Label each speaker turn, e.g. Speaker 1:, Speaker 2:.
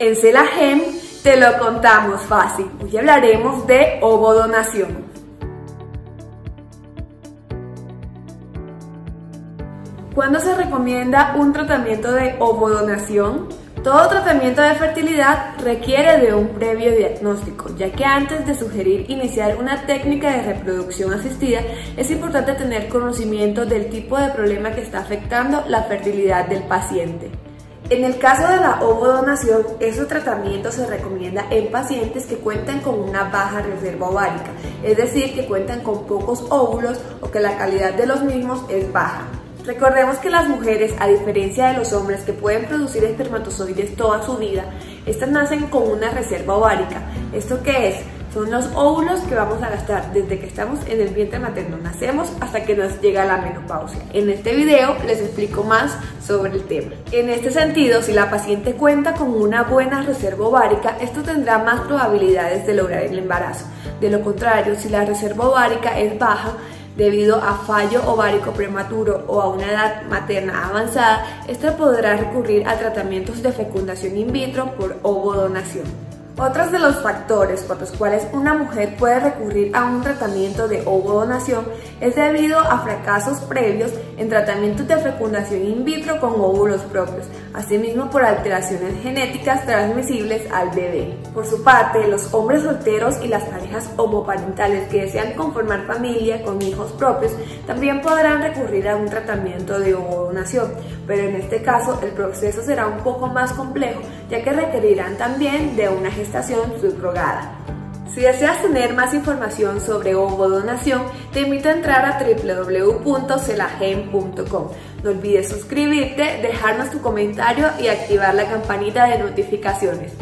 Speaker 1: En Celagem te lo contamos fácil. Hoy hablaremos de ovodonación. ¿Cuándo se recomienda un tratamiento de ovodonación? Todo tratamiento de fertilidad requiere de un previo diagnóstico, ya que antes de sugerir iniciar una técnica de reproducción asistida, es importante tener conocimiento del tipo de problema que está afectando la fertilidad del paciente. En el caso de la ovodonación, ese tratamiento se recomienda en pacientes que cuentan con una baja reserva ovárica, es decir, que cuentan con pocos óvulos o que la calidad de los mismos es baja. Recordemos que las mujeres, a diferencia de los hombres que pueden producir espermatozoides toda su vida, estas nacen con una reserva ovárica. ¿Esto qué es? Son los óvulos que vamos a gastar desde que estamos en el vientre materno, nacemos hasta que nos llega la menopausia. En este video les explico más sobre el tema. En este sentido, si la paciente cuenta con una buena reserva ovárica, esto tendrá más probabilidades de lograr el embarazo. De lo contrario, si la reserva ovárica es baja, debido a fallo ovárico prematuro o a una edad materna avanzada, esta podrá recurrir a tratamientos de fecundación in vitro por ovodonación. Otros de los factores por los cuales una mujer puede recurrir a un tratamiento de ovodonación es debido a fracasos previos en tratamientos de fecundación in vitro con óvulos propios, asimismo por alteraciones genéticas transmisibles al bebé. Por su parte, los hombres solteros y las parejas homoparentales que desean conformar familia con hijos propios también podrán recurrir a un tratamiento de ovodonación, pero en este caso el proceso será un poco más complejo ya que requerirán también de una gestación subrogada. Si deseas tener más información sobre ovodonación, te invito a entrar a www.celagen.com. No olvides suscribirte, dejarnos tu comentario y activar la campanita de notificaciones.